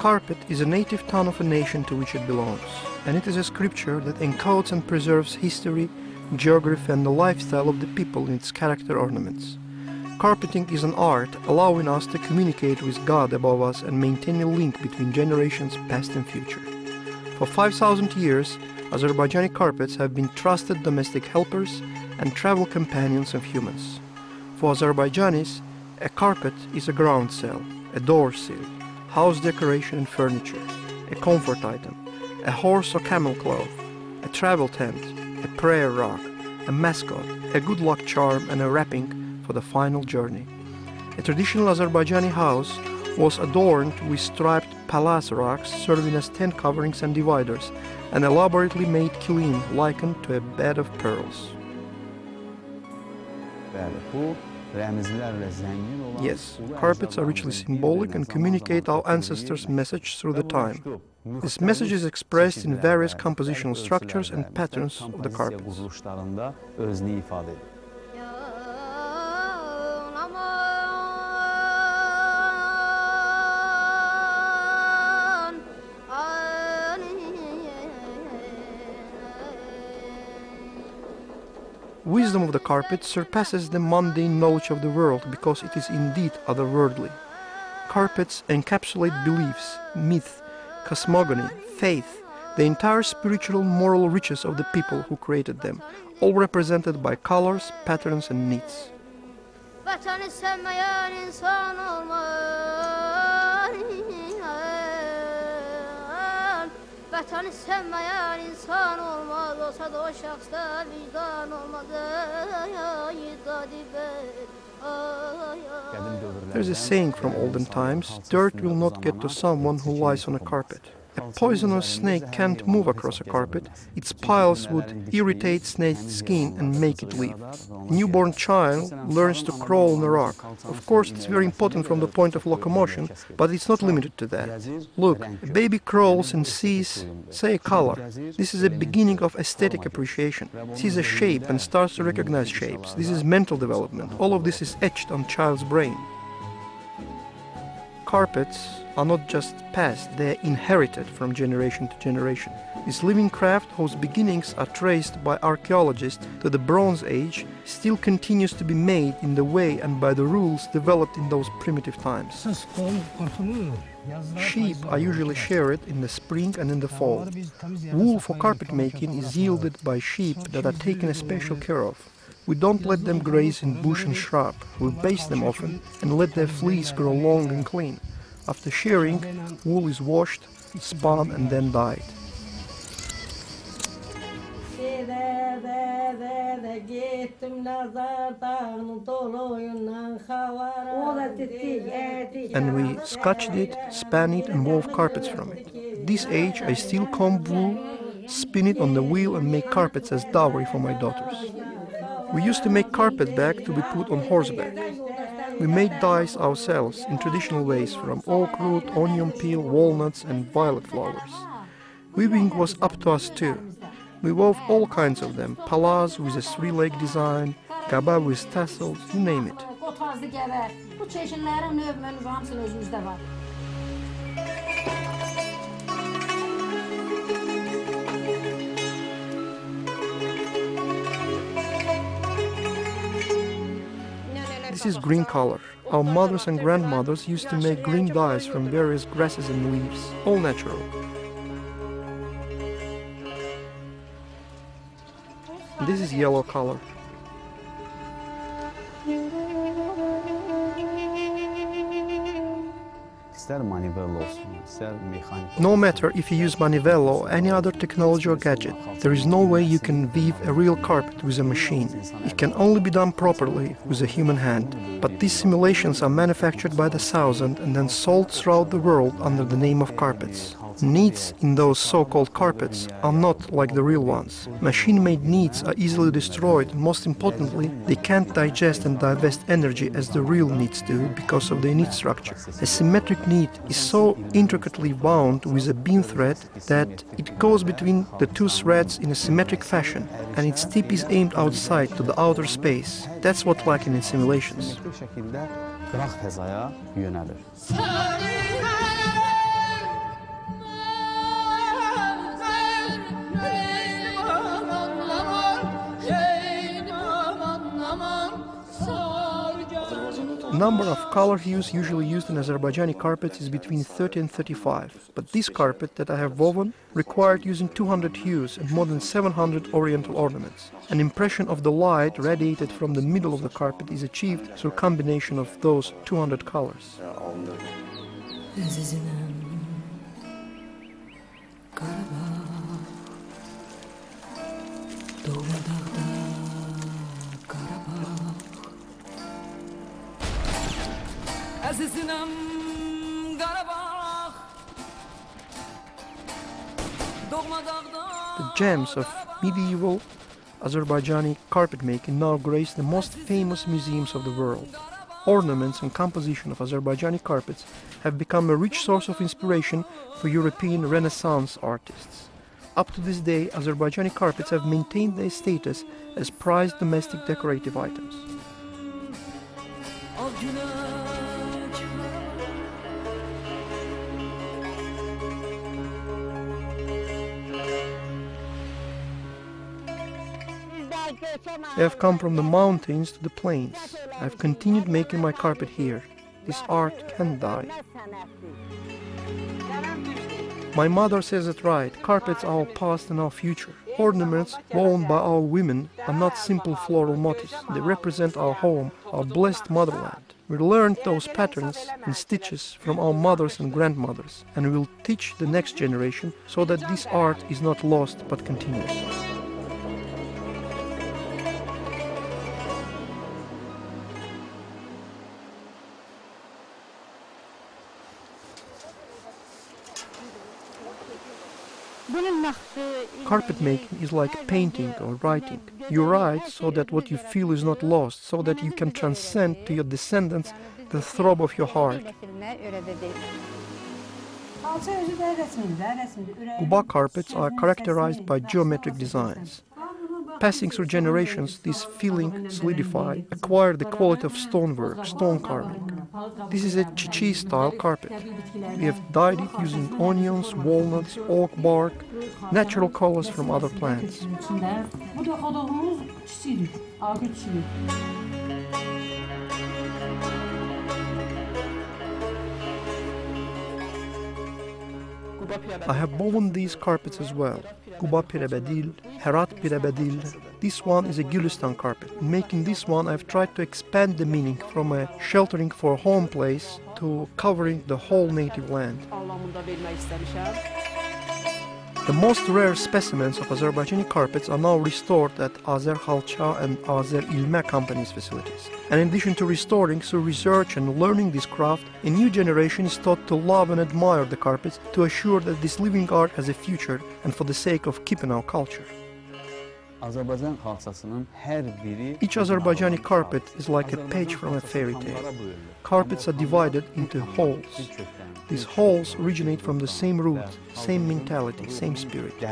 carpet is a native tongue of a nation to which it belongs, and it is a scripture that encodes and preserves history, geography, and the lifestyle of the people in its character ornaments. Carpeting is an art allowing us to communicate with God above us and maintain a link between generations past and future. For 5,000 years, Azerbaijani carpets have been trusted domestic helpers and travel companions of humans. For Azerbaijanis, a carpet is a ground cell, a door sill, house decoration and furniture, a comfort item, a horse or camel cloth, a travel tent, a prayer rug, a mascot, a good luck charm and a wrapping for the final journey. A traditional Azerbaijani house was adorned with striped palaz rugs serving as tent coverings and dividers, an elaborately made kilim likened to a bed of pearls. Yes, carpets are richly symbolic and communicate our ancestors' message through the time. This message is expressed in various compositional structures and patterns of the carpets. Wisdom of the carpet surpasses the mundane knowledge of the world because it is indeed otherworldly. Carpets encapsulate beliefs, myth, cosmogony, faith, the entire spiritual moral riches of the people who created them, all represented by colors, patterns and needs. Vatanı sevmeyen insan olmaz Olsa da o şahsta vicdan olmaz There's a saying from olden times, dirt will not get to someone who lies on a carpet. A poisonous snake can't move across a carpet. Its piles would irritate snake's skin and make it leave. A newborn child learns to crawl on a rock. Of course, it's very important from the point of locomotion, but it's not limited to that. Look, a baby crawls and sees, say, a color. This is a beginning of aesthetic appreciation. Sees a shape and starts to recognize shapes. This is mental development. All of this is etched on child's brain. Carpets are not just passed, they are inherited from generation to generation. This living craft, whose beginnings are traced by archaeologists to the Bronze Age, still continues to be made in the way and by the rules developed in those primitive times. Sheep are usually sheared in the spring and in the fall. Wool for carpet making is yielded by sheep that are taken especial care of. We don't let them graze in bush and shrub. We baste them often and let their fleece grow long and clean. After shearing, wool is washed, spun and then dyed. And we scotched it, span it and wove carpets from it. This age I still comb wool, spin it on the wheel and make carpets as dowry for my daughters. We used to make carpet bag to be put on horseback. We made dyes ourselves in traditional ways from oak root, onion peel, walnuts and violet flowers. Weaving was up to us too. We wove all kinds of them, palaz with a three-leg design, kaba with tassels, you name it. This is green color. Our mothers and grandmothers used to make green dyes from various grasses and leaves, all natural. This is yellow color. No matter if you use Manivello or any other technology or gadget, there is no way you can weave a real carpet with a machine. It can only be done properly with a human hand. But these simulations are manufactured by the thousand and then sold throughout the world under the name of carpets. Needs in those so-called carpets are not like the real ones. Machine-made needs are easily destroyed most importantly, they can't digest and divest energy as the real needs do because of their need structure. A symmetric need is so intricately wound with a beam thread that it goes between the two threads in a symmetric fashion and its tip is aimed outside to the outer space. That's what lacking in simulations. Number of color hues usually used in Azerbaijani carpets is between 30 and 35, but this carpet that I have woven required using 200 hues and more than 700 oriental ornaments. An impression of the light radiated from the middle of the carpet is achieved through combination of those 200 colors. Qarabağ Doğma The gems of medieval Azerbaijani carpet making now grace the most famous museums of the world. Ornaments and composition of Azerbaijani carpets have become a rich source of inspiration for European Renaissance artists. Up to this day, Azerbaijani carpets have maintained their status as prized domestic decorative items. I have come from the mountains to the plains. I have continued making my carpet here. This art can die. My mother says it right. Carpets are our past and our future. Ornaments worn by our women are not simple floral motifs. They represent our home, our blessed motherland. We learned those patterns and stitches from our mothers and grandmothers, and we will teach the next generation so that this art is not lost but continues. Carpet making is like painting or writing. You write so that what you feel is not lost, so that you can transcend to your descendants the throb of your heart. Kuba carpets are characterized by geometric designs. Passing through generations, this feeling solidify, acquire the quality of stonework, stone carving. This is a Chichi style carpet. We have dyed it using onions, walnuts, oak bark, natural colors from other plants. I have woven these carpets as well. Kuba Pirebedil, Herat Pirebedil. This one is a Gülistan carpet. Making this one, I've tried to expand the meaning from a sheltering for home place to covering the whole native land. Anlamında vermək istəmişəm. The most rare specimens of Azerbaijani carpets are now restored at Azer Halcha and Azer Ilme companies' facilities. And in addition to restoring through research and learning this craft, a new generation is taught to love and admire the carpets to assure that this living art has a future and for the sake of keeping our culture. Azərbaycan xalçasının hər biri Each Azerbaijani carpet is like a page from a fairy tale. Carpets are divided into holes. These halls originate from the same root, same mentality, same spirit. The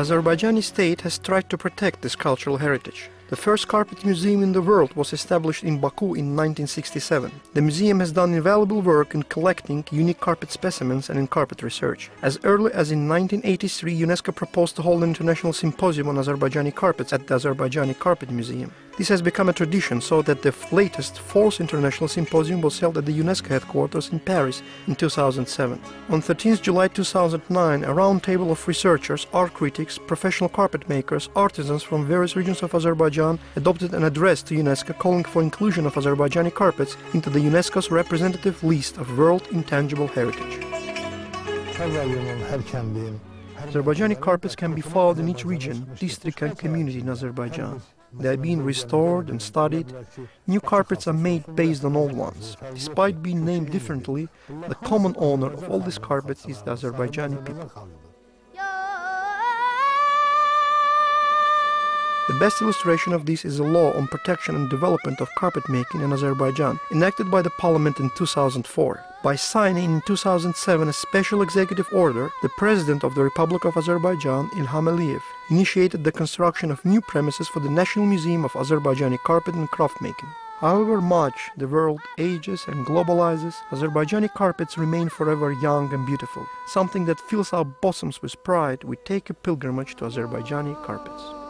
Azerbaijani state has tried to protect this cultural heritage. The first carpet museum in the world was established in Baku in 1967. The museum has done invaluable work in collecting unique carpet specimens and in carpet research. As early as in 1983, UNESCO proposed to hold an international symposium on Azerbaijani carpets at the Azerbaijani Carpet Museum. This has become a tradition so that the latest fourth international symposium was held at the UNESCO headquarters in Paris in 2007. On 13 July 2009, a roundtable of researchers, art critics, professional carpet makers, artisans from various regions of Azerbaijan adopted an address to UNESCO calling for inclusion of Azerbaijani carpets into the UNESCO's representative list of World Intangible Heritage. Azerbaijani carpets can be found in each region, district and community in Azerbaijan. They are being restored and studied. New carpets are made based on old ones. Despite being named differently, the common owner of all these carpets is the Azerbaijani people. The best illustration of this is a law on protection and development of carpet making in Azerbaijan, enacted by the parliament in 2004. By signing in 2007 a special executive order, the president of the Republic of Azerbaijan, Ilham Aliyev, initiated the construction of new premises for the National Museum of Azerbaijani Carpet and Craft Making. However much the world ages and globalizes, Azerbaijani carpets remain forever young and beautiful. Something that fills our bosoms with pride, we take a pilgrimage to Azerbaijani carpets.